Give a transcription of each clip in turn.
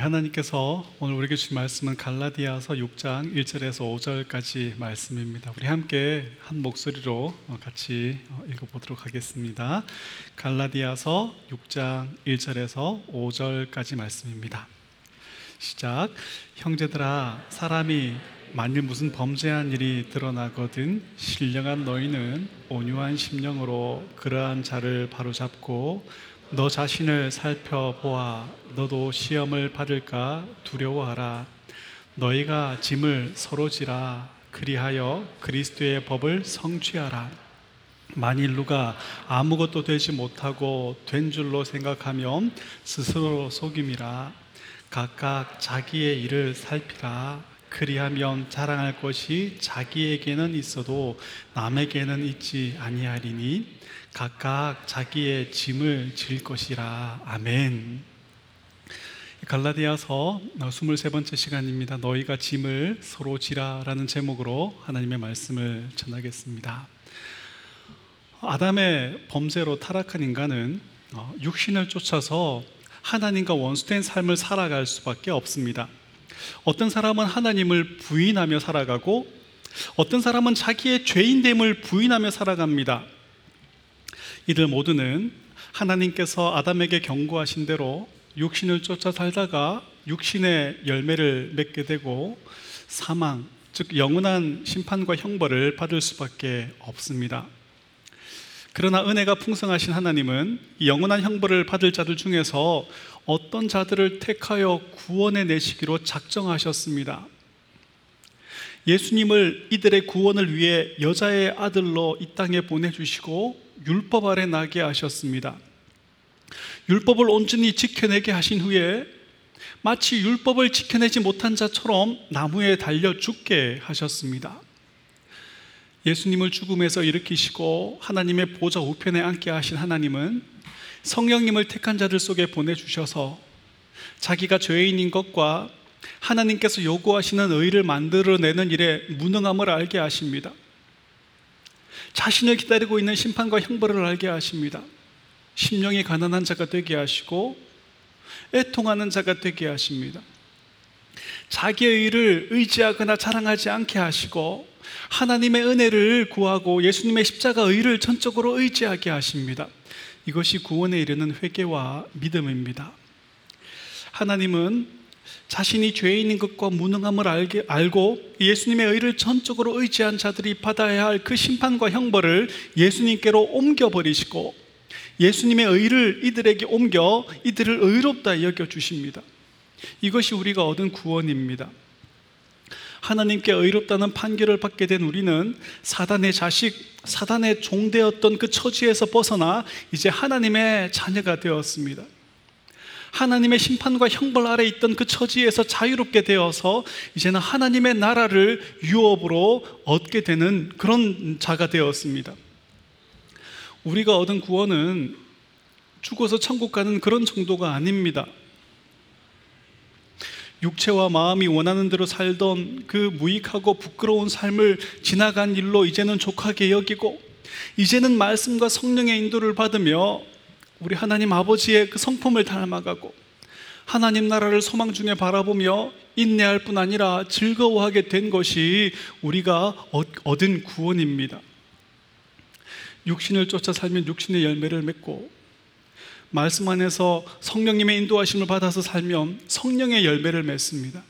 하나님께서 오늘 우리에게 주신 말씀은 갈라디아서 6장 1절에서 5절까지 말씀입니다. 우리 함께 한 목소리로 같이 읽어보도록 하겠습니다. 갈라디아서 6장 1절에서 5절까지 말씀입니다. 시작. 형제들아, 사람이 만일 무슨 범죄한 일이 드러나거든 신령한 너희는 온유한 심령으로 그러한 자를 바로잡고 너 자신을 살펴보아 너도 시험을 받을까 두려워하라. 너희가 짐을 서로 지라. 그리하여 그리스도의 법을 성취하라. 만일 누가 아무것도 되지 못하고 된 줄로 생각하면 스스로 속임이라. 각각 자기의 일을 살피라. 그리하면 자랑할 것이 자기에게는 있어도 남에게는 있지 아니하리니 각각 자기의 짐을 질 것이라. 아멘. 갈라디아서 23번째 시간입니다. 너희가 짐을 서로 지라라는 제목으로 하나님의 말씀을 전하겠습니다. 아담의 범죄로 타락한 인간은 어, 육신을 쫓아서 하나님과 원수된 삶을 살아갈 수밖에 없습니다. 어떤 사람은 하나님을 부인하며 살아가고 어떤 사람은 자기의 죄인됨을 부인하며 살아갑니다. 이들 모두는 하나님께서 아담에게 경고하신 대로 육신을 쫓아 살다가 육신의 열매를 맺게 되고 사망, 즉 영원한 심판과 형벌을 받을 수밖에 없습니다. 그러나 은혜가 풍성하신 하나님은 영원한 형벌을 받을 자들 중에서 어떤 자들을 택하여 구원해 내시기로 작정하셨습니다. 예수님을 이들의 구원을 위해 여자의 아들로 이 땅에 보내주시고 율법 아래 나게 하셨습니다. 율법을 온전히 지켜내게 하신 후에 마치 율법을 지켜내지 못한 자처럼 나무에 달려 죽게 하셨습니다. 예수님을 죽음에서 일으키시고 하나님의 보좌 우편에 앉게 하신 하나님은 성령님을 택한 자들 속에 보내주셔서 자기가 죄인인 것과 하나님께서 요구하시는 의를 만들어내는 일에 무능함을 알게 하십니다. 자신을 기다리고 있는 심판과 형벌을 알게 하십니다. 심령이 가난한 자가 되게 하시고 애통하는 자가 되게 하십니다. 자기의 일을 의지하거나 자랑하지 않게 하시고 하나님의 은혜를 구하고 예수님의 십자가 의를 전적으로 의지하게 하십니다. 이것이 구원에 이르는 회개와 믿음입니다. 하나님은 자신이 죄인인 것과 무능함을 알게, 알고 예수님의 의를 전적으로 의지한 자들이 받아야 할 그 심판과 형벌을 예수님께로 옮겨버리시고 예수님의 의를 이들에게 옮겨 이들을 의롭다 여겨 주십니다. 이것이 우리가 얻은 구원입니다. 하나님께 의롭다는 판결을 받게 된 우리는 사단의 자식, 사단의 종되었던 그 처지에서 벗어나 이제 하나님의 자녀가 되었습니다. 하나님의 심판과 형벌 아래 있던 그 처지에서 자유롭게 되어서 이제는 하나님의 나라를 유업으로 얻게 되는 그런 자가 되었습니다. 우리가 얻은 구원은 죽어서 천국 가는 그런 정도가 아닙니다. 육체와 마음이 원하는 대로 살던 그 무익하고 부끄러운 삶을 지나간 일로 이제는 족하게 여기고 이제는 말씀과 성령의 인도를 받으며 우리 하나님 아버지의 그 성품을 닮아가고 하나님 나라를 소망 중에 바라보며 인내할 뿐 아니라 즐거워하게 된 것이 우리가 얻은 구원입니다. 육신을 쫓아 살면 육신의 열매를 맺고 말씀 안에서 성령님의 인도하심을 받아서 살면 성령의 열매를 맺습니다.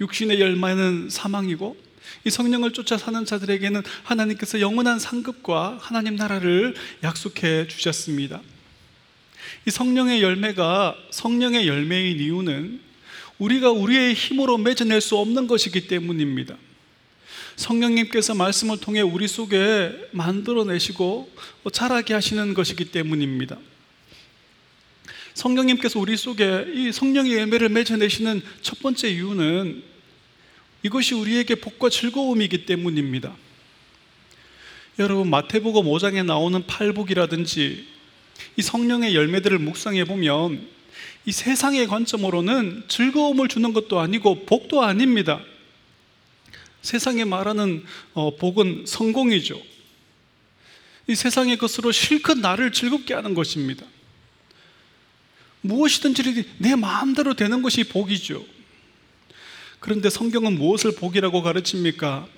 육신의 열매는 사망이고 이 성령을 쫓아 사는 자들에게는 하나님께서 영원한 상급과 하나님 나라를 약속해 주셨습니다. 이 성령의 열매가 성령의 열매인 이유는 우리가 우리의 힘으로 맺어낼 수 없는 것이기 때문입니다. 성령님께서 말씀을 통해 우리 속에 만들어내시고 자라게 하시는 것이기 때문입니다. 성령님께서 우리 속에 이 성령의 열매를 맺어내시는 첫 번째 이유는 이것이 우리에게 복과 즐거움이기 때문입니다. 여러분 마태복음 5장에 나오는 팔복이라든지 이 성령의 열매들을 묵상해 보면 이 세상의 관점으로는 즐거움을 주는 것도 아니고 복도 아닙니다. 세상에 말하는 어, 복은 성공이죠. 이 세상의 것으로 실컷 나를 즐겁게 하는 것입니다. 무엇이든지 내 마음대로 되는 것이 복이죠. 그런데 성경은 무엇을 복이라고 가르칩니까?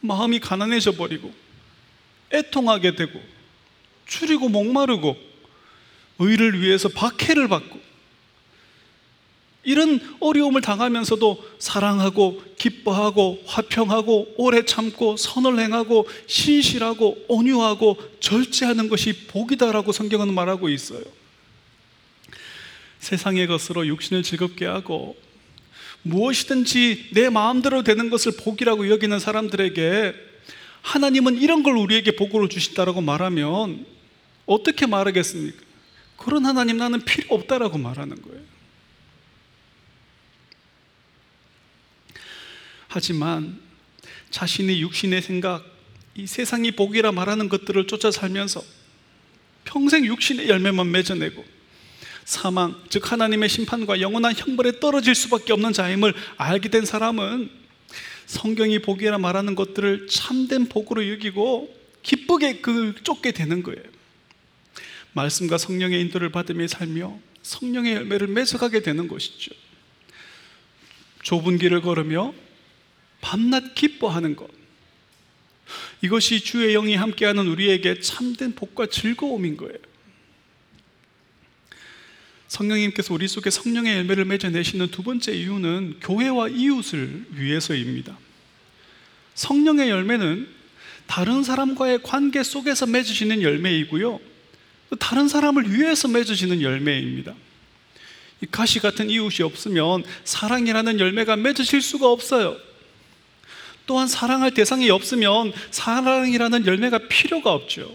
마음이 가난해져 버리고 애통하게 되고 줄이고 목마르고 의를 위해서 박해를 받고 이런 어려움을 당하면서도 사랑하고 기뻐하고 화평하고 오래 참고 선을 행하고 신실하고 온유하고 절제하는 것이 복이다라고 성경은 말하고 있어요. 세상의 것으로 육신을 즐겁게 하고 무엇이든지 내 마음대로 되는 것을 복이라고 여기는 사람들에게 하나님은 이런 걸 우리에게 복으로 주신다라고 말하면 어떻게 말하겠습니까? 그런 하나님 나는 필요 없다라고 말하는 거예요. 하지만 자신의 육신의 생각, 이 세상이 복이라 말하는 것들을 쫓아 살면서 평생 육신의 열매만 맺어내고 사망, 즉 하나님의 심판과 영원한 형벌에 떨어질 수밖에 없는 자임을 알게 된 사람은 성경이 복이라 말하는 것들을 참된 복으로 여기고 기쁘게 그 쫓게 되는 거예요. 말씀과 성령의 인도를 받으며 살며 성령의 열매를 맺어가게 되는 것이죠. 좁은 길을 걸으며 밤낮 기뻐하는 것. 이것이 주의 영이 함께하는 우리에게 참된 복과 즐거움인 거예요. 성령님께서 우리 속에 성령의 열매를 맺어내시는 두 번째 이유는 교회와 이웃을 위해서입니다. 성령의 열매는 다른 사람과의 관계 속에서 맺으시는 열매이고요. 다른 사람을 위해서 맺어지는 열매입니다. 이 가시 같은 이웃이 없으면 사랑이라는 열매가 맺어질 수가 없어요. 또한 사랑할 대상이 없으면 사랑이라는 열매가 필요가 없죠.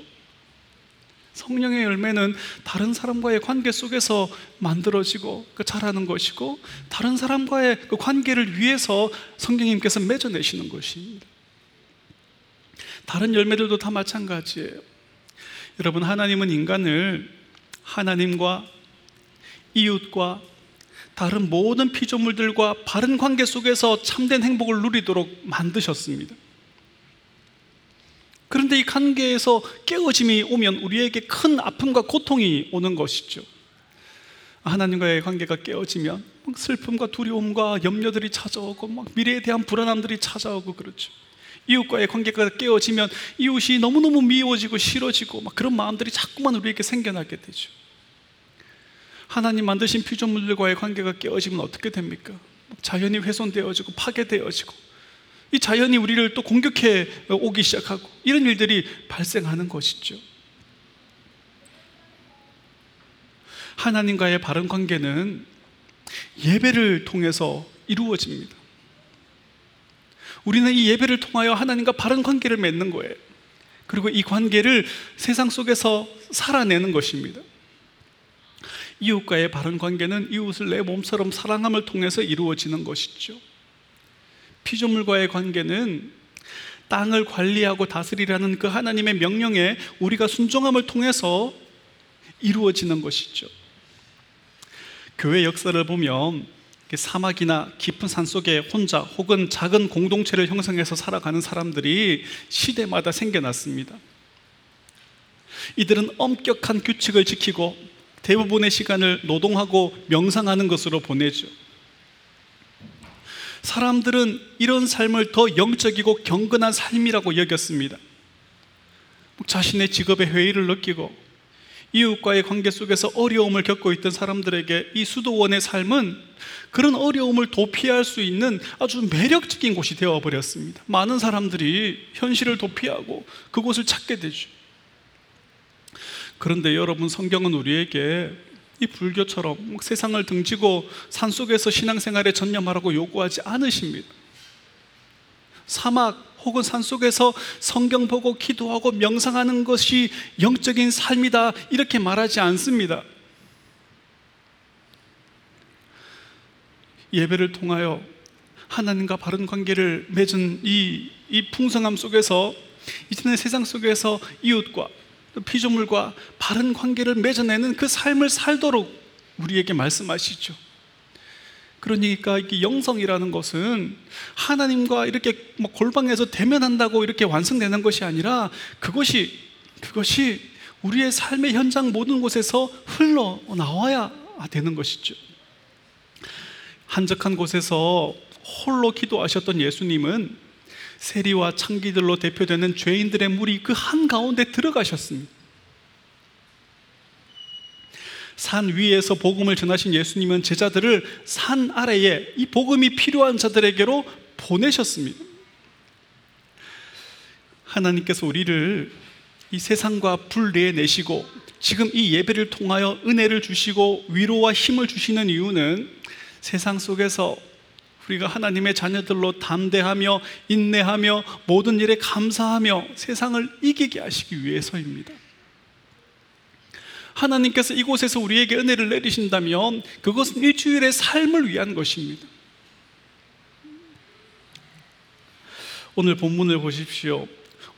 성령의 열매는 다른 사람과의 관계 속에서 만들어지고 그 자라는 것이고 다른 사람과의 그 관계를 위해서 성령님께서 맺어내시는 것입니다. 다른 열매들도 다 마찬가지예요. 여러분 하나님은 인간을 하나님과 이웃과 다른 모든 피조물들과 바른 관계 속에서 참된 행복을 누리도록 만드셨습니다. 그런데 이 관계에서 깨어짐이 오면 우리에게 큰 아픔과 고통이 오는 것이죠. 하나님과의 관계가 깨어지면 슬픔과 두려움과 염려들이 찾아오고 막 미래에 대한 불안함들이 찾아오고 그렇죠. 이웃과의 관계가 깨어지면 이웃이 너무너무 미워지고 싫어지고 막 그런 마음들이 자꾸만 우리에게 생겨나게 되죠. 하나님 만드신 피조물들과의 관계가 깨어지면 어떻게 됩니까? 자연이 훼손되어지고 파괴되어지고 이 자연이 우리를 또 공격해 오기 시작하고 이런 일들이 발생하는 것이죠. 하나님과의 바른 관계는 예배를 통해서 이루어집니다. 우리는 이 예배를 통하여 하나님과 바른 관계를 맺는 거예요. 그리고 이 관계를 세상 속에서 살아내는 것입니다. 이웃과의 바른 관계는 이웃을 내 몸처럼 사랑함을 통해서 이루어지는 것이죠. 피조물과의 관계는 땅을 관리하고 다스리라는 그 하나님의 명령에 우리가 순종함을 통해서 이루어지는 것이죠. 교회 역사를 보면 사막이나 깊은 산 속에 혼자 혹은 작은 공동체를 형성해서 살아가는 사람들이 시대마다 생겨났습니다. 이들은 엄격한 규칙을 지키고 대부분의 시간을 노동하고 명상하는 것으로 보내죠. 사람들은 이런 삶을 더 영적이고 경건한 삶이라고 여겼습니다. 자신의 직업에 회의를 느끼고 이웃과의 관계 속에서 어려움을 겪고 있던 사람들에게 이 수도원의 삶은 그런 어려움을 도피할 수 있는 아주 매력적인 곳이 되어버렸습니다. 많은 사람들이 현실을 도피하고 그곳을 찾게 되죠. 그런데 여러분 성경은 우리에게 이 불교처럼 세상을 등지고 산속에서 신앙생활에 전념하라고 요구하지 않으십니다. 사막 혹은 산속에서 성경 보고 기도하고 명상하는 것이 영적인 삶이다 이렇게 말하지 않습니다. 예배를 통하여 하나님과 바른 관계를 맺은 이, 이 풍성함 속에서 이제는 세상 속에서 이웃과 피조물과 바른 관계를 맺어내는 그 삶을 살도록 우리에게 말씀하시죠. 그러니까 이게 영성이라는 것은 하나님과 이렇게 뭐 골방에서 대면한다고 이렇게 완성되는 것이 아니라 그것이 그것이 우리의 삶의 현장 모든 곳에서 흘러 나와야 되는 것이죠. 한적한 곳에서 홀로 기도하셨던 예수님은 세리와 창기들로 대표되는 죄인들의 무리 그 한가운데 들어가셨습니다. 산 위에서 복음을 전하신 예수님은 제자들을 산 아래에 이 복음이 필요한 자들에게로 보내셨습니다. 하나님께서 우리를 이 세상과 분리해 내시고 지금 이 예배를 통하여 은혜를 주시고 위로와 힘을 주시는 이유는 세상 속에서 우리가 하나님의 자녀들로 담대하며 인내하며 모든 일에 감사하며 세상을 이기게 하시기 위해서입니다. 하나님께서 이곳에서 우리에게 은혜를 내리신다면 그것은 일주일의 삶을 위한 것입니다. 오늘 본문을 보십시오.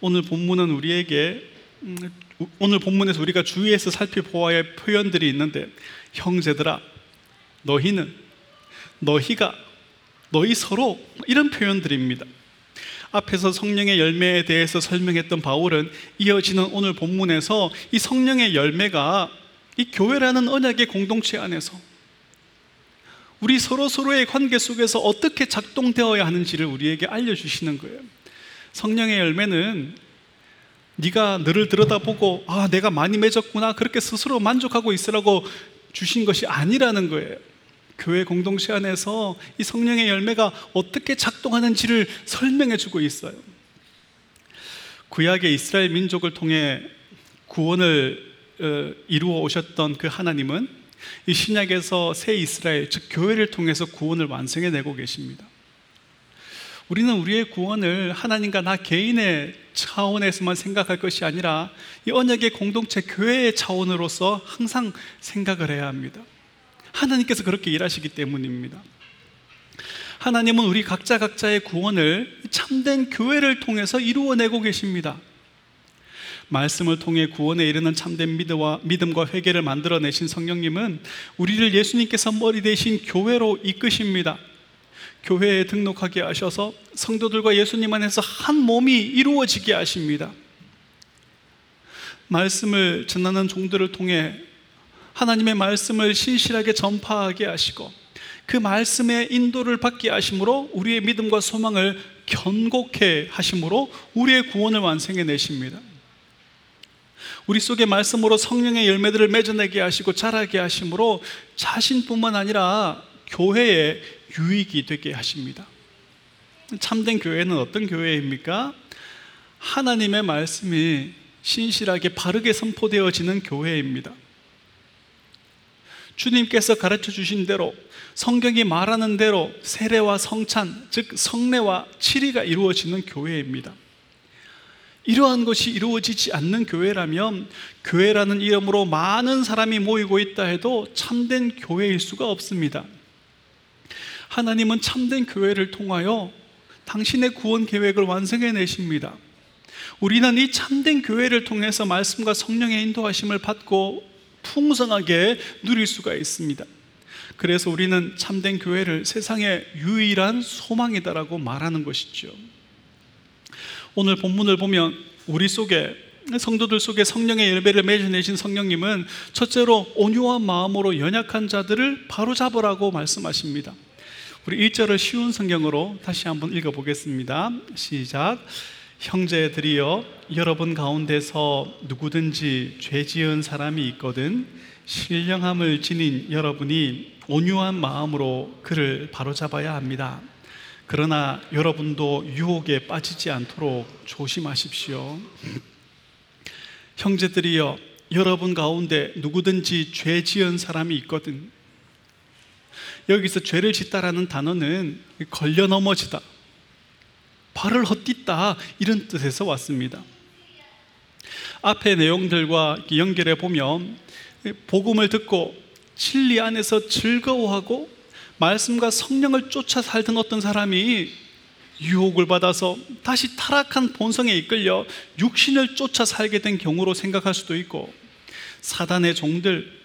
오늘 본문은 우리에게 음, 오늘 본문에서 우리가 주위에서 살펴보아야 할 표현들이 있는데 형제들아 너희는 너희가 너희 서로 이런 표현들입니다. 앞에서 성령의 열매에 대해서 설명했던 바울은 이어지는 오늘 본문에서 이 성령의 열매가 이 교회라는 언약의 공동체 안에서 우리 서로 서로의 관계 속에서 어떻게 작동되어야 하는지를 우리에게 알려주시는 거예요. 성령의 열매는 네가 너를 들여다보고 아 내가 많이 맺었구나 그렇게 스스로 만족하고 있으라고 주신 것이 아니라는 거예요. 교회 공동체 안에서 이 성령의 열매가 어떻게 작동하는지를 설명해 주고 있어요. 구약의 이스라엘 민족을 통해 구원을 어, 이루어 오셨던 그 하나님은 이 신약에서 새 이스라엘 즉 교회를 통해서 구원을 완성해 내고 계십니다. 우리는 우리의 구원을 하나님과 나 개인의 차원에서만 생각할 것이 아니라 이 언약의 공동체 교회의 차원으로서 항상 생각을 해야 합니다. 하나님께서 그렇게 일하시기 때문입니다. 하나님은 우리 각자 각자의 구원을 참된 교회를 통해서 이루어내고 계십니다. 말씀을 통해 구원에 이르는 참된 믿음과, 믿음과 회개를 만들어내신 성령님은 우리를 예수님께서 머리 대신 교회로 이끄십니다. 교회에 등록하게 하셔서 성도들과 예수님 안에서 한 몸이 이루어지게 하십니다. 말씀을 전하는 종들을 통해 하나님의 말씀을 신실하게 전파하게 하시고 그 말씀의 인도를 받게 하심으로 우리의 믿음과 소망을 견고케 하심으로 우리의 구원을 완성해 내십니다. 우리 속에 말씀으로 성령의 열매들을 맺어내게 하시고 자라게 하심으로 자신뿐만 아니라 교회에 유익이 되게 하십니다. 참된 교회는 어떤 교회입니까? 하나님의 말씀이 신실하게 바르게 선포되어지는 교회입니다. 주님께서 가르쳐 주신 대로 성경이 말하는 대로 세례와 성찬, 즉 성례와 치리가 이루어지는 교회입니다. 이러한 것이 이루어지지 않는 교회라면 교회라는 이름으로 많은 사람이 모이고 있다 해도 참된 교회일 수가 없습니다. 하나님은 참된 교회를 통하여 당신의 구원 계획을 완성해 내십니다. 우리는 이 참된 교회를 통해서 말씀과 성령의 인도하심을 받고 풍성하게 누릴 수가 있습니다. 그래서 우리는 참된 교회를 세상의 유일한 소망이다라고 말하는 것이죠. 오늘 본문을 보면 우리 속에 성도들 속에 성령의 열매를 맺어내신 성령님은 첫째로 온유한 마음으로 연약한 자들을 바로잡으라고 말씀하십니다. 우리 1절을 쉬운 성경으로 다시 한번 읽어보겠습니다. 시작. 형제들이여 여러분 가운데서 누구든지 죄 지은 사람이 있거든 신령함을 지닌 여러분이 온유한 마음으로 그를 바로잡아야 합니다. 그러나 여러분도 유혹에 빠지지 않도록 조심하십시오. 형제들이여 여러분 가운데 누구든지 죄 지은 사람이 있거든 여기서 죄를 짓다라는 단어는 걸려 넘어지다 발을 헛딛다 이런 뜻에서 왔습니다. 앞의 내용들과 연결해 보면 복음을 듣고 진리 안에서 즐거워하고 말씀과 성령을 쫓아 살던 어떤 사람이 유혹을 받아서 다시 타락한 본성에 이끌려 육신을 쫓아 살게 된 경우로 생각할 수도 있고 사단의 종들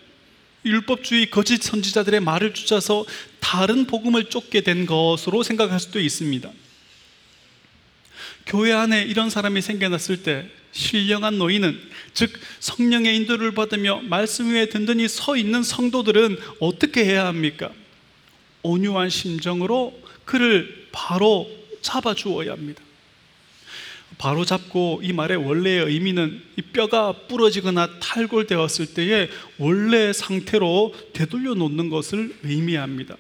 율법주의 거짓 선지자들의 말을 쫓아서 다른 복음을 쫓게 된 것으로 생각할 수도 있습니다. 교회 안에 이런 사람이 생겨났을 때 신령한 노인은 즉 성령의 인도를 받으며 말씀 위에 든든히 서 있는 성도들은 어떻게 해야 합니까? 온유한 심정으로 그를 바로 잡아 주어야 합니다. 바로 잡고 이 말의 원래의 의미는 이 뼈가 부러지거나 탈골되었을 때의 원래 상태로 되돌려 놓는 것을 의미합니다.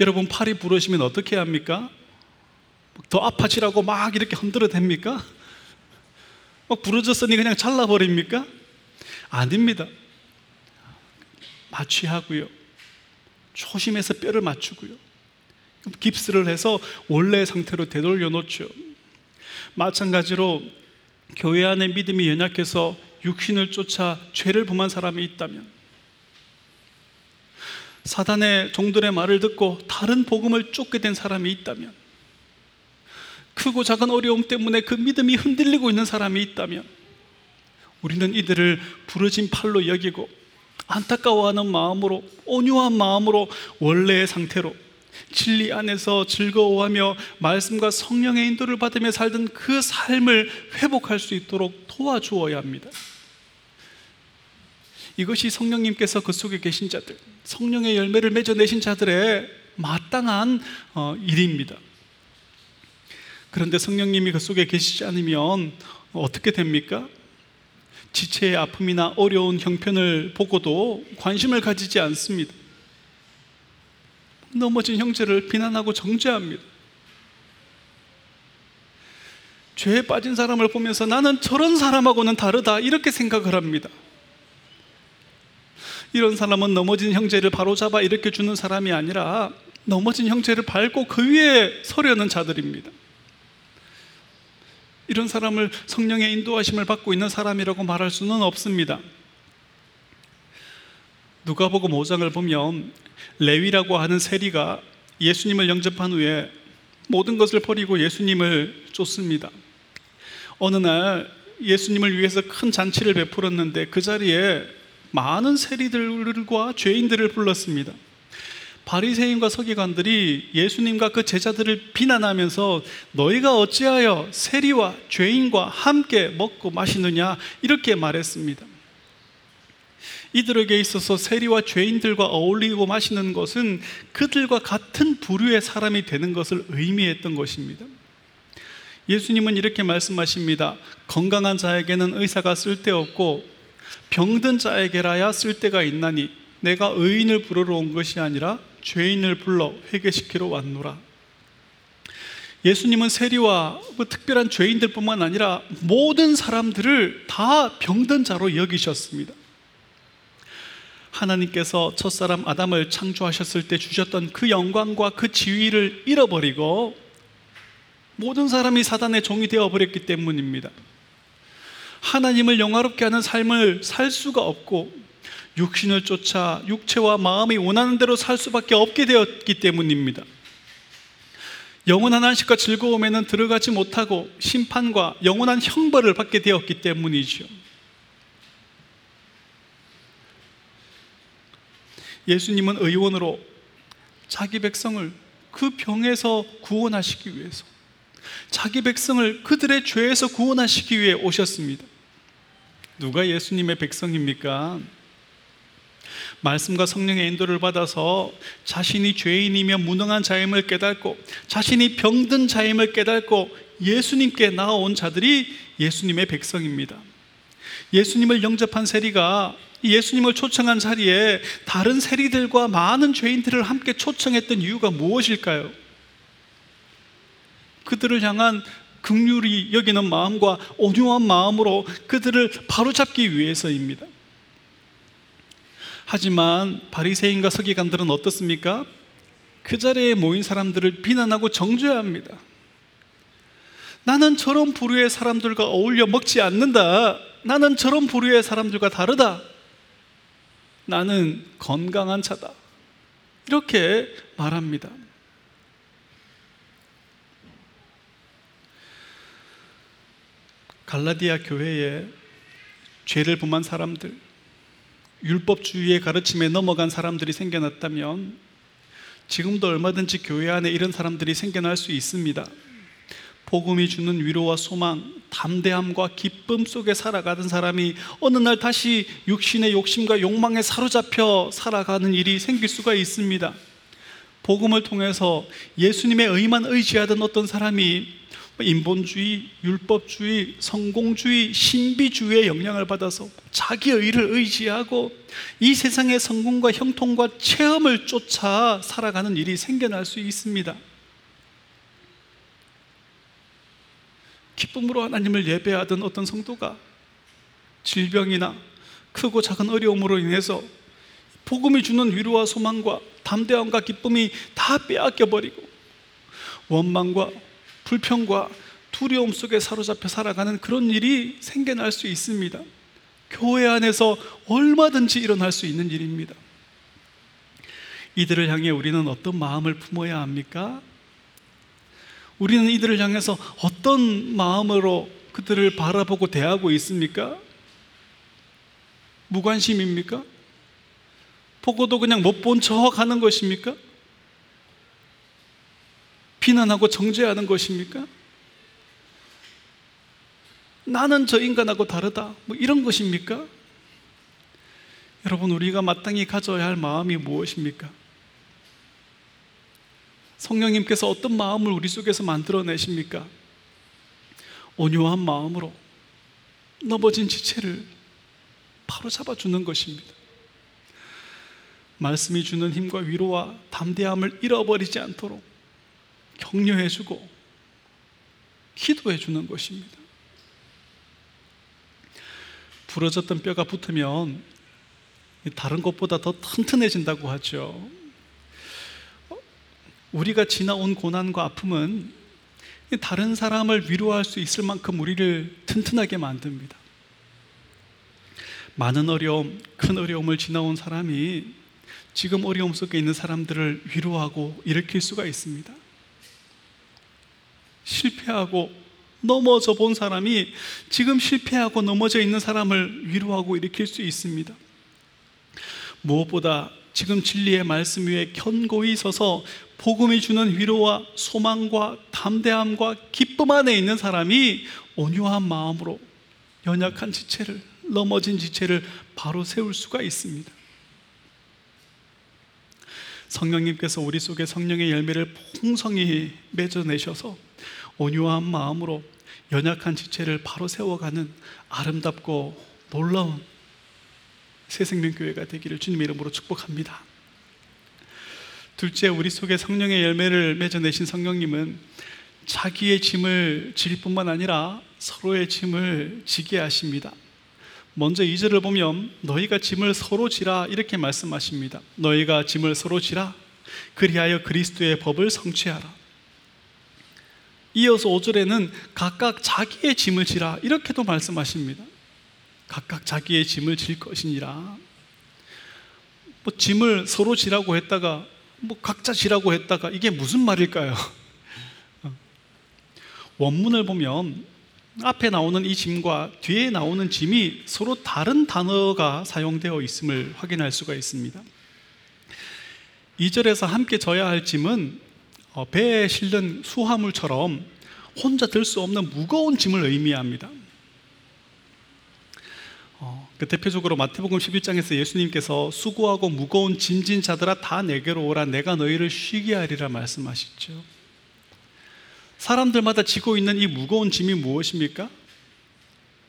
여러분 팔이 부러지면 어떻게 합니까? 더 아파지라고 막 이렇게 흔들어 댑니까? 막 부러졌으니 그냥 잘라버립니까? 아닙니다. 마취하고요. 조심해서 뼈를 맞추고요. 깁스를 해서 원래 상태로 되돌려 놓죠. 마찬가지로 교회 안에 믿음이 연약해서 육신을 쫓아 죄를 범한 사람이 있다면 사단의 종들의 말을 듣고 다른 복음을 쫓게 된 사람이 있다면 크고 작은 어려움 때문에 그 믿음이 흔들리고 있는 사람이 있다면 우리는 이들을 부러진 팔로 여기고 안타까워하는 마음으로 온유한 마음으로 원래의 상태로 진리 안에서 즐거워하며 말씀과 성령의 인도를 받으며 살던 그 삶을 회복할 수 있도록 도와주어야 합니다. 이것이 성령님께서 그 속에 계신 자들, 성령의 열매를 맺어내신 자들의 마땅한 어, 일입니다. 그런데 성령님이 그 속에 계시지 않으면 어떻게 됩니까? 지체의 아픔이나 어려운 형편을 보고도 관심을 가지지 않습니다. 넘어진 형제를 비난하고 정죄합니다. 죄에 빠진 사람을 보면서 나는 저런 사람하고는 다르다 이렇게 생각을 합니다. 이런 사람은 넘어진 형제를 바로잡아 일으켜 주는 사람이 아니라 넘어진 형제를 밟고 그 위에 서려는 자들입니다. 이런 사람을 성령의 인도하심을 받고 있는 사람이라고 말할 수는 없습니다. 누가복음 5장을 보면 레위라고 하는 세리가 예수님을 영접한 후에 모든 것을 버리고 예수님을 쫓습니다. 어느 날 예수님을 위해서 큰 잔치를 베풀었는데 그 자리에 많은 세리들과 죄인들을 불렀습니다. 바리새인과 서기관들이 예수님과 그 제자들을 비난하면서 너희가 어찌하여 세리와 죄인과 함께 먹고 마시느냐 이렇게 말했습니다. 이들에게 있어서 세리와 죄인들과 어울리고 마시는 것은 그들과 같은 부류의 사람이 되는 것을 의미했던 것입니다. 예수님은 이렇게 말씀하십니다. 건강한 자에게는 의사가 쓸데없고 병든 자에게라야 쓸데가 있나니 내가 의인을 부르러 온 것이 아니라 죄인을 불러 회개시키러 왔노라. 예수님은 세리와 뭐 특별한 죄인들뿐만 아니라 모든 사람들을 다 병든 자로 여기셨습니다. 하나님께서 첫사람 아담을 창조하셨을 때 주셨던 그 영광과 그 지위를 잃어버리고 모든 사람이 사단의 종이 되어버렸기 때문입니다. 하나님을 영화롭게 하는 삶을 살 수가 없고 육신을 쫓아 육체와 마음이 원하는 대로 살 수밖에 없게 되었기 때문입니다. 영원한 안식과 즐거움에는 들어가지 못하고 심판과 영원한 형벌을 받게 되었기 때문이죠. 예수님은 의원으로 자기 백성을 그 병에서 구원하시기 위해서 자기 백성을 그들의 죄에서 구원하시기 위해 오셨습니다. 누가 예수님의 백성입니까? 말씀과 성령의 인도를 받아서 자신이 죄인이며 무능한 자임을 깨닫고 자신이 병든 자임을 깨닫고 예수님께 나온 자들이 예수님의 백성입니다. 예수님을 영접한 세리가 예수님을 초청한 자리에 다른 세리들과 많은 죄인들을 함께 초청했던 이유가 무엇일까요? 그들을 향한 극률이 여기는 마음과 온유한 마음으로 그들을 바로잡기 위해서입니다. 하지만 바리새인과 서기관들은 어떻습니까? 그 자리에 모인 사람들을 비난하고 정죄 합니다. 나는 저런 부류의 사람들과 어울려 먹지 않는다. 나는 저런 부류의 사람들과 다르다. 나는 건강한 자다. 이렇게 말합니다. 갈라디아 교회에 죄를 범한 사람들, 율법주의의 가르침에 넘어간 사람들이 생겨났다면 지금도 얼마든지 교회 안에 이런 사람들이 생겨날 수 있습니다. 복음이 주는 위로와 소망, 담대함과 기쁨 속에 살아가던 사람이 어느 날 다시 육신의 욕심과 욕망에 사로잡혀 살아가는 일이 생길 수가 있습니다. 복음을 통해서 예수님의 의만 의지하던 어떤 사람이 인본주의, 율법주의, 성공주의, 신비주의의 영향을 받아서 자기의 의를 의지하고 이 세상의 성공과 형통과 체험을 쫓아 살아가는 일이 생겨날 수 있습니다. 기쁨으로 하나님을 예배하던 어떤 성도가 질병이나 크고 작은 어려움으로 인해서 복음이 주는 위로와 소망과 담대함과 기쁨이 다 빼앗겨 버리고 원망과 불평과 두려움 속에 사로잡혀 살아가는 그런 일이 생겨날 수 있습니다. 교회 안에서 얼마든지 일어날 수 있는 일입니다. 이들을 향해 우리는 어떤 마음을 품어야 합니까? 우리는 이들을 향해서 어떤 마음으로 그들을 바라보고 대하고 있습니까? 무관심입니까? 보고도 그냥 못 본 척 하는 것입니까? 비난하고 정죄하는 것입니까? 나는 저 인간하고 다르다. 뭐 이런 것입니까? 여러분, 우리가 마땅히 가져야 할 마음이 무엇입니까? 성령님께서 어떤 마음을 우리 속에서 만들어내십니까? 온유한 마음으로 넘어진 지체를 바로 잡아주는 것입니다. 말씀이 주는 힘과 위로와 담대함을 잃어버리지 않도록 격려해주고 기도해주는 것입니다. 부러졌던 뼈가 붙으면 다른 것보다 더 튼튼해진다고 하죠. 우리가 지나온 고난과 아픔은 다른 사람을 위로할 수 있을 만큼 우리를 튼튼하게 만듭니다. 많은 어려움, 큰 어려움을 지나온 사람이 지금 어려움 속에 있는 사람들을 위로하고 일으킬 수가 있습니다. 실패하고 넘어져 본 사람이 지금 실패하고 넘어져 있는 사람을 위로하고 일으킬 수 있습니다. 무엇보다 지금 진리의 말씀 위에 견고히 서서 복음이 주는 위로와 소망과 담대함과 기쁨 안에 있는 사람이 온유한 마음으로 연약한 지체를 넘어진 지체를 바로 세울 수가 있습니다. 성령님께서 우리 속에 성령의 열매를 풍성히 맺어내셔서 온유한 마음으로 연약한 지체를 바로 세워가는 아름답고 놀라운 새 생명교회가 되기를 주님의 이름으로 축복합니다. 둘째, 우리 속에 성령의 열매를 맺어내신 성령님은 자기의 짐을 질 뿐만 아니라 서로의 짐을 지게 하십니다. 먼저 2절을 보면 너희가 짐을 서로 지라 이렇게 말씀하십니다. 너희가 짐을 서로 지라 그리하여 그리스도의 법을 성취하라. 이어서 5절에는 각각 자기의 짐을 지라 이렇게도 말씀하십니다. 각각 자기의 짐을 질 것이니라. 뭐 짐을 서로 지라고 했다가 뭐 각자 지라고 했다가 이게 무슨 말일까요? 원문을 보면 앞에 나오는 이 짐과 뒤에 나오는 짐이 서로 다른 단어가 사용되어 있음을 확인할 수가 있습니다. 2절에서 함께 져야 할 짐은 어, 배에 실린 수화물처럼 혼자 들 수 없는 무거운 짐을 의미합니다. 어, 그 대표적으로 마태복음 11장에서 예수님께서 수고하고 무거운 짐진 자들아 다 내게로 오라 내가 너희를 쉬게 하리라 말씀하셨죠. 사람들마다 지고 있는 이 무거운 짐이 무엇입니까?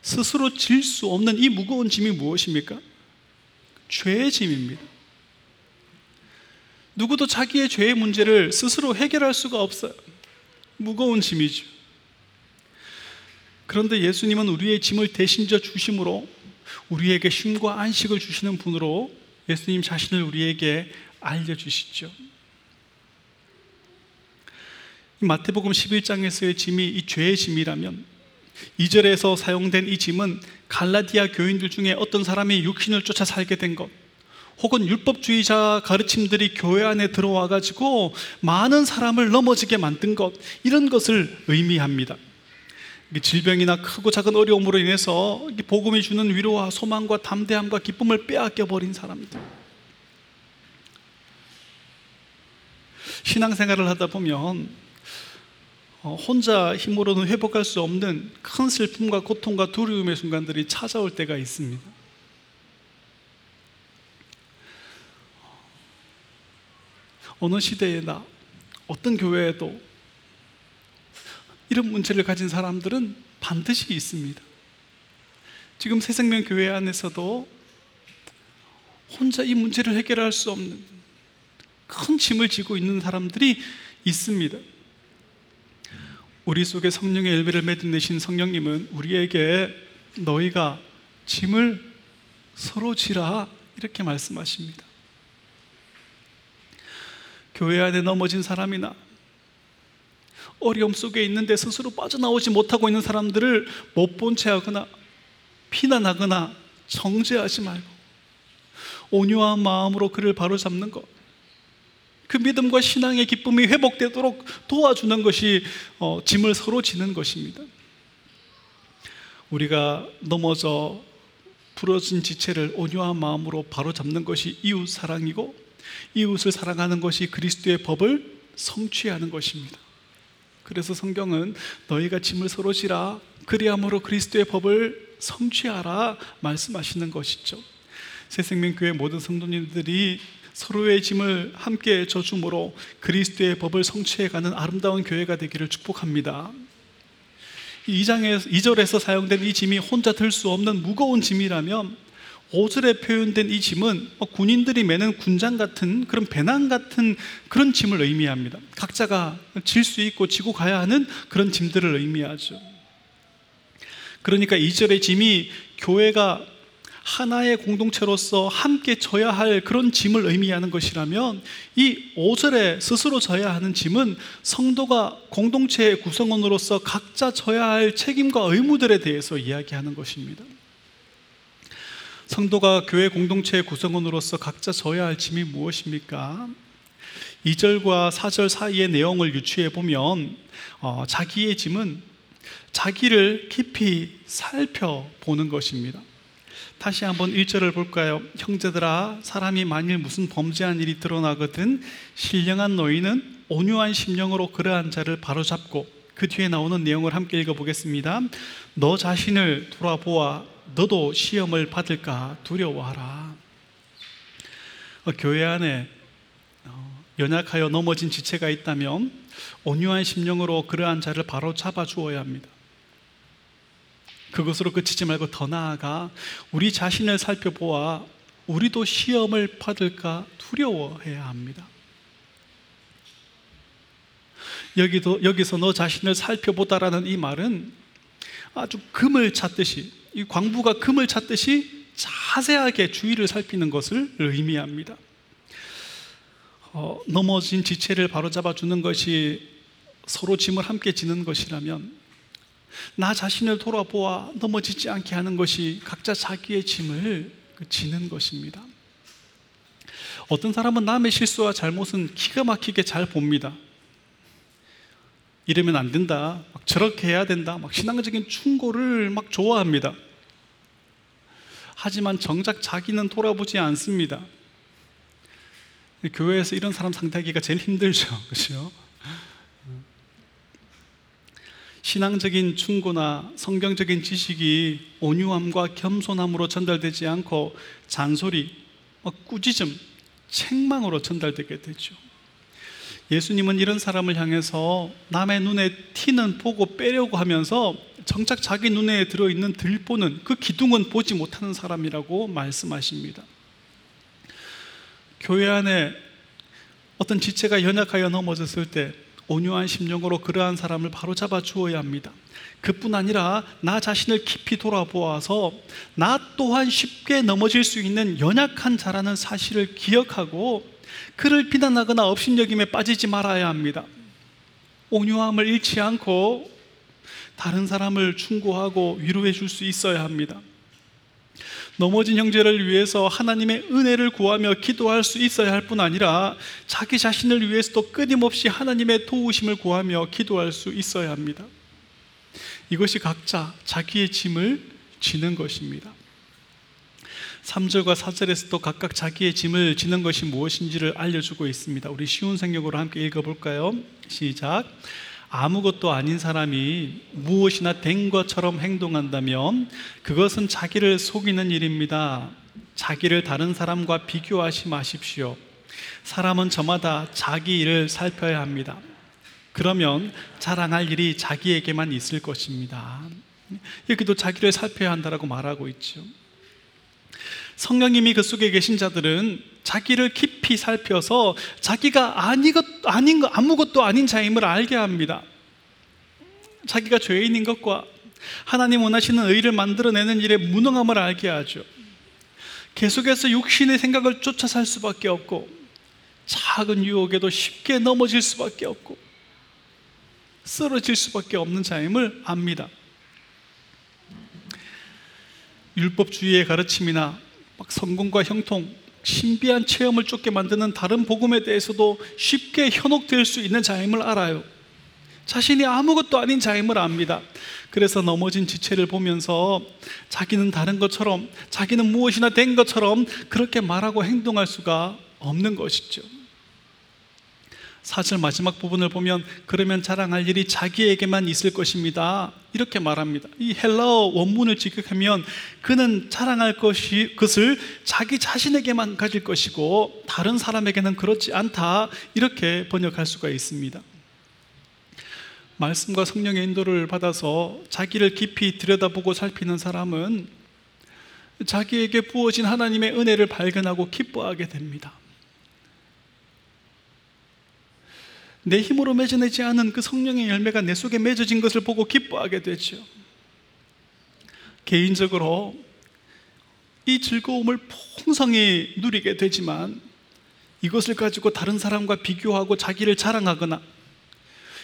스스로 질 수 없는 이 무거운 짐이 무엇입니까? 죄의 짐입니다. 누구도 자기의 죄의 문제를 스스로 해결할 수가 없어요. 무거운 짐이죠. 그런데 예수님은 우리의 짐을 대신 져 주심으로 우리에게 쉼과 안식을 주시는 분으로 예수님 자신을 우리에게 알려주시죠. 마태복음 11장에서의 짐이 이 죄의 짐이라면 2절에서 사용된 이 짐은 갈라디아 교인들 중에 어떤 사람이 육신을 쫓아 살게 된 것, 혹은 율법주의자 가르침들이 교회 안에 들어와 가지고 많은 사람을 넘어지게 만든 것, 이런 것을 의미합니다. 질병이나 크고 작은 어려움으로 인해서 복음이 주는 위로와 소망과 담대함과 기쁨을 빼앗겨 버린 사람들. 신앙생활을 하다 보면 어, 혼자 힘으로는 회복할 수 없는 큰 슬픔과 고통과 두려움의 순간들이 찾아올 때가 있습니다. 어느 시대에나 어떤 교회에도 이런 문제를 가진 사람들은 반드시 있습니다. 지금 새생명 교회 안에서도 혼자 이 문제를 해결할 수 없는 큰 짐을 지고 있는 사람들이 있습니다. 우리 속에 성령의 열매를 맺어내신 성령님은 우리에게 너희가 짐을 서로 지라 이렇게 말씀하십니다. 교회 안에 넘어진 사람이나 어려움 속에 있는데 스스로 빠져나오지 못하고 있는 사람들을 못 본 채 하거나 비난하거나 정죄하지 말고 온유한 마음으로 그를 바로잡는 것. 그 믿음과 신앙의 기쁨이 회복되도록 도와주는 것이 어, 짐을 서로 지는 것입니다. 우리가 넘어져 부러진 지체를 온유한 마음으로 바로잡는 것이 이웃 사랑이고 이웃을 사랑하는 것이 그리스도의 법을 성취하는 것입니다. 그래서 성경은 너희가 짐을 서로 지라 그리함으로 그리스도의 법을 성취하라 말씀하시는 것이죠. 새생명교회 모든 성도님들이 서로의 짐을 함께 져줌으로 그리스도의 법을 성취해가는 아름다운 교회가 되기를 축복합니다. 2장에 2절에서 사용된 이 짐이 혼자 들 수 없는 무거운 짐이라면 5절에 표현된 이 짐은 뭐 군인들이 매는 군장 같은 그런 배낭 같은 그런 짐을 의미합니다. 각자가 질 수 있고 지고 가야 하는 그런 짐들을 의미하죠. 그러니까 2절의 짐이 교회가 하나의 공동체로서 함께 져야 할 그런 짐을 의미하는 것이라면 이 5절에 스스로 져야 하는 짐은 성도가 공동체의 구성원으로서 각자 져야 할 책임과 의무들에 대해서 이야기하는 것입니다. 성도가 교회 공동체의 구성원으로서 각자 져야 할 짐이 무엇입니까? 2절과 4절 사이의 내용을 유추해 보면 어, 자기의 짐은 자기를 깊이 살펴보는 것입니다. 다시 한번 1절을 볼까요? 형제들아 사람이 만일 무슨 범죄한 일이 드러나거든 신령한 너희는 온유한 심령으로 그러한 자를 바로잡고 그 뒤에 나오는 내용을 함께 읽어보겠습니다. 너 자신을 돌아보아 너도 시험을 받을까 두려워하라. 어, 교회 안에 어, 연약하여 넘어진 지체가 있다면 온유한 심령으로 그러한 자를 바로 잡아 주어야 합니다. 그것으로 그치지 말고 더 나아가 우리 자신을 살펴보아 우리도 시험을 받을까 두려워해야 합니다. 여기도 여기서 너 자신을 살펴보다라는 이 말은 아주 금을 찾듯이 이 광부가 금을 찾듯이 자세하게 주위를 살피는 것을 의미합니다. 어, 넘어진 지체를 바로잡아 주는 것이 서로 짐을 함께 지는 것이라면 나 자신을 돌아보아 넘어지지 않게 하는 것이 각자 자기의 짐을 그 지는 것입니다. 어떤 사람은 남의 실수와 잘못은 기가 막히게 잘 봅니다. 이러면 안 된다. 막 저렇게 해야 된다. 막 신앙적인 충고를 막 좋아합니다. 하지만 정작 자기는 돌아보지 않습니다. 교회에서 이런 사람 상대하기가 제일 힘들죠. 그렇죠? 신앙적인 충고나 성경적인 지식이 온유함과 겸손함으로 전달되지 않고 잔소리, 뭐 꾸짖음, 책망으로 전달되게 되죠. 예수님은 이런 사람을 향해서 남의 눈에 티는 보고 빼려고 하면서 정작 자기 눈에 들어있는 들보는 그 기둥은 보지 못하는 사람이라고 말씀하십니다. 교회 안에 어떤 지체가 연약하여 넘어졌을 때 온유한 심령으로 그러한 사람을 바로 잡아 주어야 합니다. 그뿐 아니라 나 자신을 깊이 돌아보아서 나 또한 쉽게 넘어질 수 있는 연약한 자라는 사실을 기억하고 그를 비난하거나 업신여김에 빠지지 말아야 합니다. 온유함을 잃지 않고 다른 사람을 충고하고 위로해 줄 수 있어야 합니다. 넘어진 형제를 위해서 하나님의 은혜를 구하며 기도할 수 있어야 할 뿐 아니라 자기 자신을 위해서도 끊임없이 하나님의 도우심을 구하며 기도할 수 있어야 합니다. 이것이 각자 자기의 짐을 지는 것입니다. 3절과 4절에서도 각각 자기의 짐을 지는 것이 무엇인지를 알려주고 있습니다. 우리 쉬운 성경으로 함께 읽어볼까요? 시작. 아무것도 아닌 사람이 무엇이나 된 것처럼 행동한다면 그것은 자기를 속이는 일입니다. 자기를 다른 사람과 비교하지 마십시오. 사람은 저마다 자기 일을 살펴야 합니다. 그러면 자랑할 일이 자기에게만 있을 것입니다. 여기도 자기를 살펴야 한다라고 말하고 있죠. 성령님이 그 속에 계신 자들은 자기를 깊이 살펴서 자기가 아니 것, 아닌 것, 아무것도 아닌 자임을 알게 합니다. 자기가 죄인인 것과 하나님 원하시는 의를 만들어내는 일에 무능함을 알게 하죠. 계속해서 육신의 생각을 쫓아 살 수밖에 없고 작은 유혹에도 쉽게 넘어질 수밖에 없고 쓰러질 수밖에 없는 자임을 압니다. 율법주의의 가르침이나 성공과 형통, 신비한 체험을 쫓게 만드는 다른 복음에 대해서도 쉽게 현혹될 수 있는 자임을 알아요. 자신이 아무것도 아닌 자임을 압니다. 그래서 넘어진 지체를 보면서 자기는 다른 것처럼, 자기는 무엇이나 된 것처럼 그렇게 말하고 행동할 수가 없는 것이죠. 사절 마지막 부분을 보면 그러면 자랑할 일이 자기에게만 있을 것입니다. 이렇게 말합니다. 이 헬라어 원문을 직역하면 그는 자랑할 것이 것을 자기 자신에게만 가질 것이고 다른 사람에게는 그렇지 않다. 이렇게 번역할 수가 있습니다. 말씀과 성령의 인도를 받아서 자기를 깊이 들여다보고 살피는 사람은 자기에게 부어진 하나님의 은혜를 발견하고 기뻐하게 됩니다. 내 힘으로 맺어내지 않은 그 성령의 열매가 내 속에 맺어진 것을 보고 기뻐하게 되죠. 개인적으로 이 즐거움을 풍성히 누리게 되지만 이것을 가지고 다른 사람과 비교하고 자기를 자랑하거나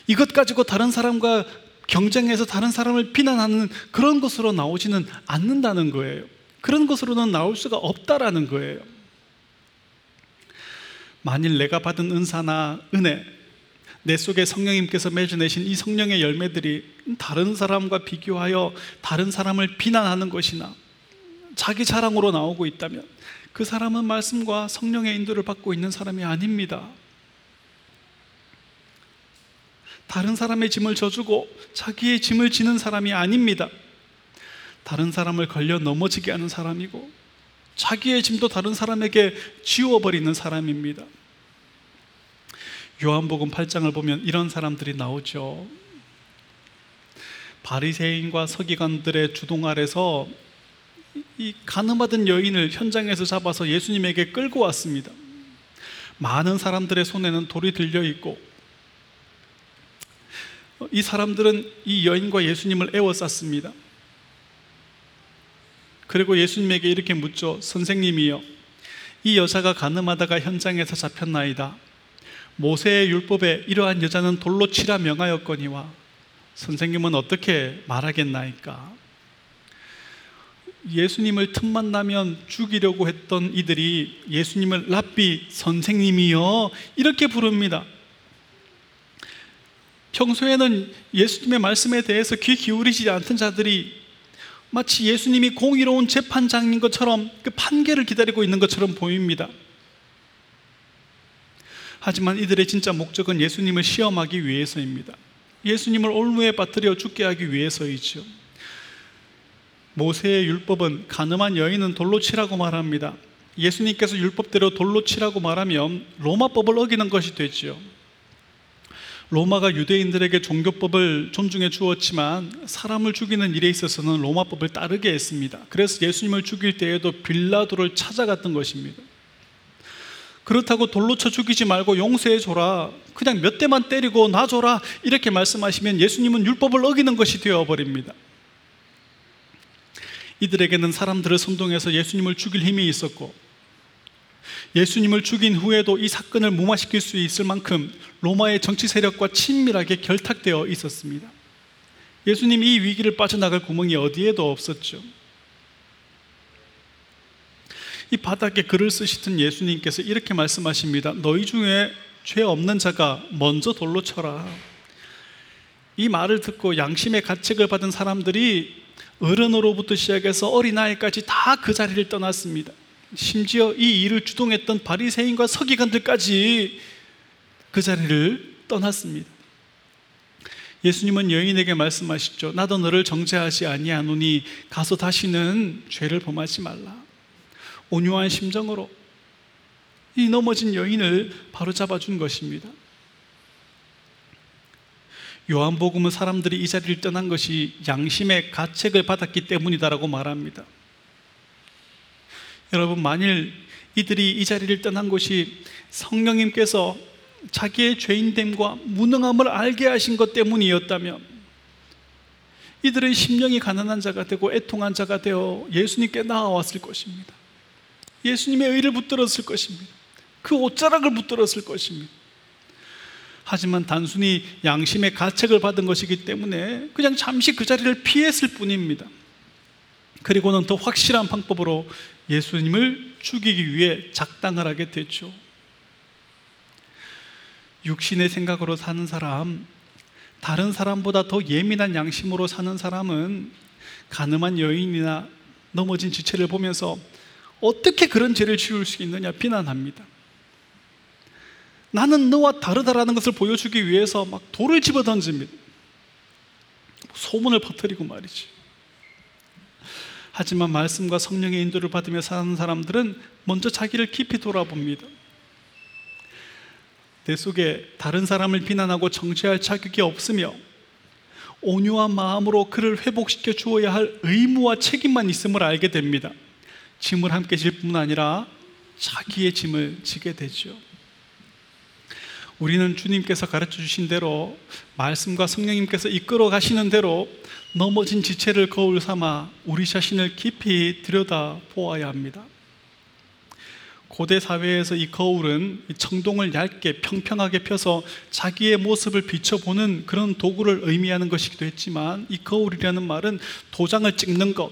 이것 가지고 다른 사람과 경쟁해서 다른 사람을 비난하는 그런 것으로 나오지는 않는다는 거예요. 그런 것으로는 나올 수가 없다라는 거예요. 만일 내가 받은 은사나 은혜, 내 속에 성령님께서 맺어내신 이 성령의 열매들이 다른 사람과 비교하여 다른 사람을 비난하는 것이나 자기 자랑으로 나오고 있다면 그 사람은 말씀과 성령의 인도를 받고 있는 사람이 아닙니다. 다른 사람의 짐을 져주고 자기의 짐을 지는 사람이 아닙니다. 다른 사람을 걸려 넘어지게 하는 사람이고 자기의 짐도 다른 사람에게 지워버리는 사람입니다. 요한복음 8장을 보면 이런 사람들이 나오죠. 바리새인과 서기관들의 주동 아래서 이 가늠하던 여인을 현장에서 잡아서 예수님에게 끌고 왔습니다. 많은 사람들의 손에는 돌이 들려 있고 이 사람들은 이 여인과 예수님을 애워쌌습니다. 그리고 예수님에게 이렇게 묻죠. 선생님이요. 이 여자가 가늠하다가 현장에서 잡혔나이다. 모세의 율법에 이러한 여자는 돌로 치라 명하였거니와 선생님은 어떻게 말하겠나이까? 예수님을 틈만 나면 죽이려고 했던 이들이 예수님을 랍비 선생님이요 이렇게 부릅니다. 평소에는 예수님의 말씀에 대해서 귀 기울이지 않던 자들이 마치 예수님이 공의로운 재판장인 것처럼 그 판결을 기다리고 있는 것처럼 보입니다. 하지만 이들의 진짜 목적은 예수님을 시험하기 위해서입니다. 예수님을 올무에 빠뜨려 죽게 하기 위해서이죠. 모세의 율법은 가늠한 여인은 돌로 치라고 말합니다. 예수님께서 율법대로 돌로 치라고 말하면 로마법을 어기는 것이 되죠. 로마가 유대인들에게 종교법을 존중해 주었지만 사람을 죽이는 일에 있어서는 로마법을 따르게 했습니다. 그래서 예수님을 죽일 때에도 빌라도를 찾아갔던 것입니다. 그렇다고 돌로 쳐 죽이지 말고 용서해 줘라. 그냥 몇 대만 때리고 놔줘라. 이렇게 말씀하시면 예수님은 율법을 어기는 것이 되어 버립니다. 이들에게는 사람들을 선동해서 예수님을 죽일 힘이 있었고 예수님을 죽인 후에도 이 사건을 무마시킬 수 있을 만큼 로마의 정치 세력과 친밀하게 결탁되어 있었습니다. 예수님 이 위기를 빠져나갈 구멍이 어디에도 없었죠. 이 바닥에 글을 쓰시던 예수님께서 이렇게 말씀하십니다. 너희 중에 죄 없는 자가 먼저 돌로 쳐라. 이 말을 듣고 양심의 가책을 받은 사람들이 어른으로부터 시작해서 어린아이까지 다 그 자리를 떠났습니다. 심지어 이 일을 주동했던 바리새인과 서기관들까지 그 자리를 떠났습니다. 예수님은 여인에게 말씀하시죠. 나도 너를 정죄하지 아니하노니 가서 다시는 죄를 범하지 말라. 온유한 심정으로 이 넘어진 여인을 바로 잡아 준 것입니다. 요한복음은 사람들이 이 자리를 떠난 것이 양심의 가책을 받았기 때문이다라고 말합니다. 여러분, 만일 이들이 이 자리를 떠난 것이 성령님께서 자기의 죄인됨과 무능함을 알게 하신 것 때문이었다면 이들의 심령이 가난한 자가 되고 애통한 자가 되어 예수님께 나아왔을 것입니다. 예수님의 의를 붙들었을 것입니다. 그 옷자락을 붙들었을 것입니다. 하지만 단순히 양심의 가책을 받은 것이기 때문에 그냥 잠시 그 자리를 피했을 뿐입니다. 그리고는 더 확실한 방법으로 예수님을 죽이기 위해 작당을 하게 됐죠. 육신의 생각으로 사는 사람, 다른 사람보다 더 예민한 양심으로 사는 사람은 가늠한 여인이나 넘어진 지체를 보면서 어떻게 그런 죄를 지을 수 있느냐 비난합니다. 나는 너와 다르다라는 것을 보여주기 위해서 막 돌을 집어 던집니다. 소문을 퍼뜨리고 말이지. 하지만 말씀과 성령의 인도를 받으며 사는 사람들은 먼저 자기를 깊이 돌아봅니다. 내 속에 다른 사람을 비난하고 정죄할 자격이 없으며 온유한 마음으로 그를 회복시켜 주어야 할 의무와 책임만 있음을 알게 됩니다. 짐을 함께 질 뿐 아니라 자기의 짐을 지게 되죠. 우리는 주님께서 가르쳐 주신 대로 말씀과 성령님께서 이끌어 가시는 대로 넘어진 지체를 거울 삼아 우리 자신을 깊이 들여다 보아야 합니다. 고대 사회에서 이 거울은 청동을 얇게 평평하게 펴서 자기의 모습을 비춰보는 그런 도구를 의미하는 것이기도 했지만 이 거울이라는 말은 도장을 찍는 것, 어,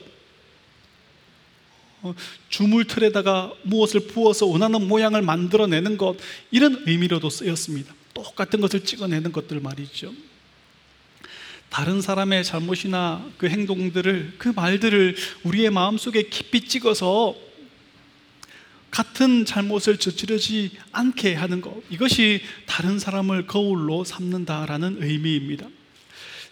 주물틀에다가 무엇을 부어서 원하는 모양을 만들어내는 것 이런 의미로도 쓰였습니다. 똑같은 것을 찍어내는 것들 말이죠. 다른 사람의 잘못이나 그 행동들을 그 말들을 우리의 마음속에 깊이 찍어서 같은 잘못을 저지르지 않게 하는 것 이것이 다른 사람을 거울로 삼는다라는 의미입니다.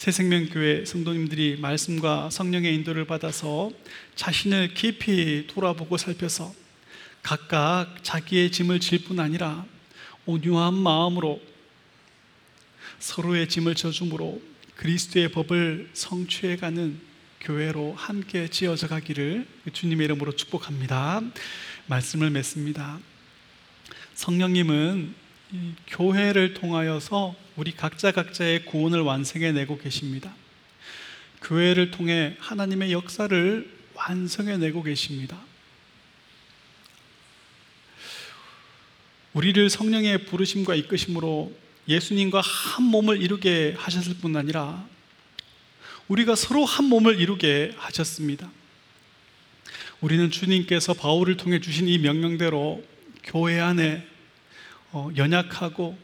새생명교회 성도님들이 말씀과 성령의 인도를 받아서 자신을 깊이 돌아보고 살펴서 각각 자기의 짐을 질 뿐 아니라 온유한 마음으로 서로의 짐을 져줌으로 그리스도의 법을 성취해가는 교회로 함께 지어져 가기를 주님의 이름으로 축복합니다. 말씀을 맺습니다. 성령님은 교회를 통하여서 우리 각자 각자의 구원을 완성해 내고 계십니다. 교회를 통해 하나님의 역사를 완성해 내고 계십니다. 우리를 성령의 부르심과 이끄심으로 예수님과 한 몸을 이루게 하셨을 뿐 아니라 우리가 서로 한 몸을 이루게 하셨습니다. 우리는 주님께서 바울을 통해 주신 이 명령대로 교회 안에 어, 연약하고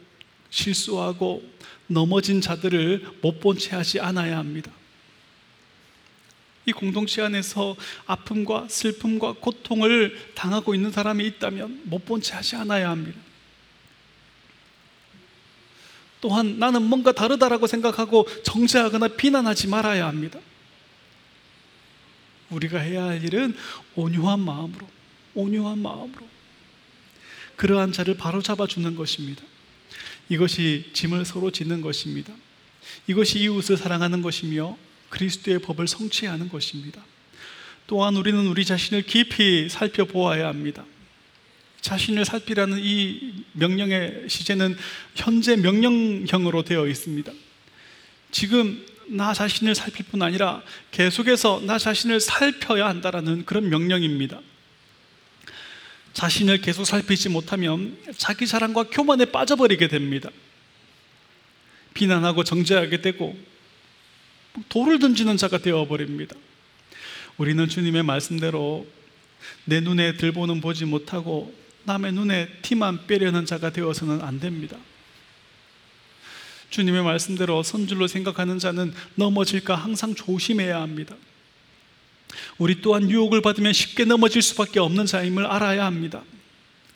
실수하고 넘어진 자들을 못 본 채 하지 않아야 합니다. 이 공동체 안에서 아픔과 슬픔과 고통을 당하고 있는 사람이 있다면 못 본 채 하지 않아야 합니다. 또한 나는 뭔가 다르다라고 생각하고 정죄하거나 비난하지 말아야 합니다. 우리가 해야 할 일은 온유한 마음으로, 온유한 마음으로 그러한 자를 바로잡아 주는 것입니다. 이것이 짐을 서로 짓는 것입니다. 이것이 이웃을 사랑하는 것이며 그리스도의 법을 성취하는 것입니다. 또한 우리는 우리 자신을 깊이 살펴보아야 합니다. 자신을 살피라는 이 명령의 시제는 현재 명령형으로 되어 있습니다. 지금 나 자신을 살필 뿐 아니라 계속해서 나 자신을 살펴야 한다라는 그런 명령입니다. 자신을 계속 살피지 못하면 자기 자랑과 교만에 빠져버리게 됩니다. 비난하고 정죄하게 되고 돌을 던지는 자가 되어버립니다. 우리는 주님의 말씀대로 내 눈에 들보는 보지 못하고 남의 눈에 티만 빼려는 자가 되어서는 안 됩니다. 주님의 말씀대로 선줄로 생각하는 자는 넘어질까 항상 조심해야 합니다. 우리 또한 유혹을 받으면 쉽게 넘어질 수밖에 없는 자임을 알아야 합니다.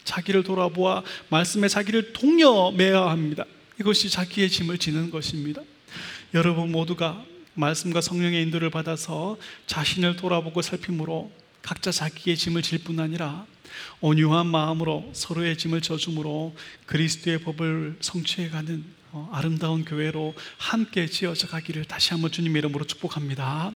자기를 돌아보아 말씀에 자기를 동여매야 합니다. 이것이 자기의 짐을 지는 것입니다. 여러분 모두가 말씀과 성령의 인도를 받아서 자신을 돌아보고 살핌으로 각자 자기의 짐을 질 뿐 아니라 온유한 마음으로 서로의 짐을 져줌으로 그리스도의 법을 성취해가는 어, 아름다운 교회로 함께 지어져 가기를 다시 한번 주님의 이름으로 축복합니다.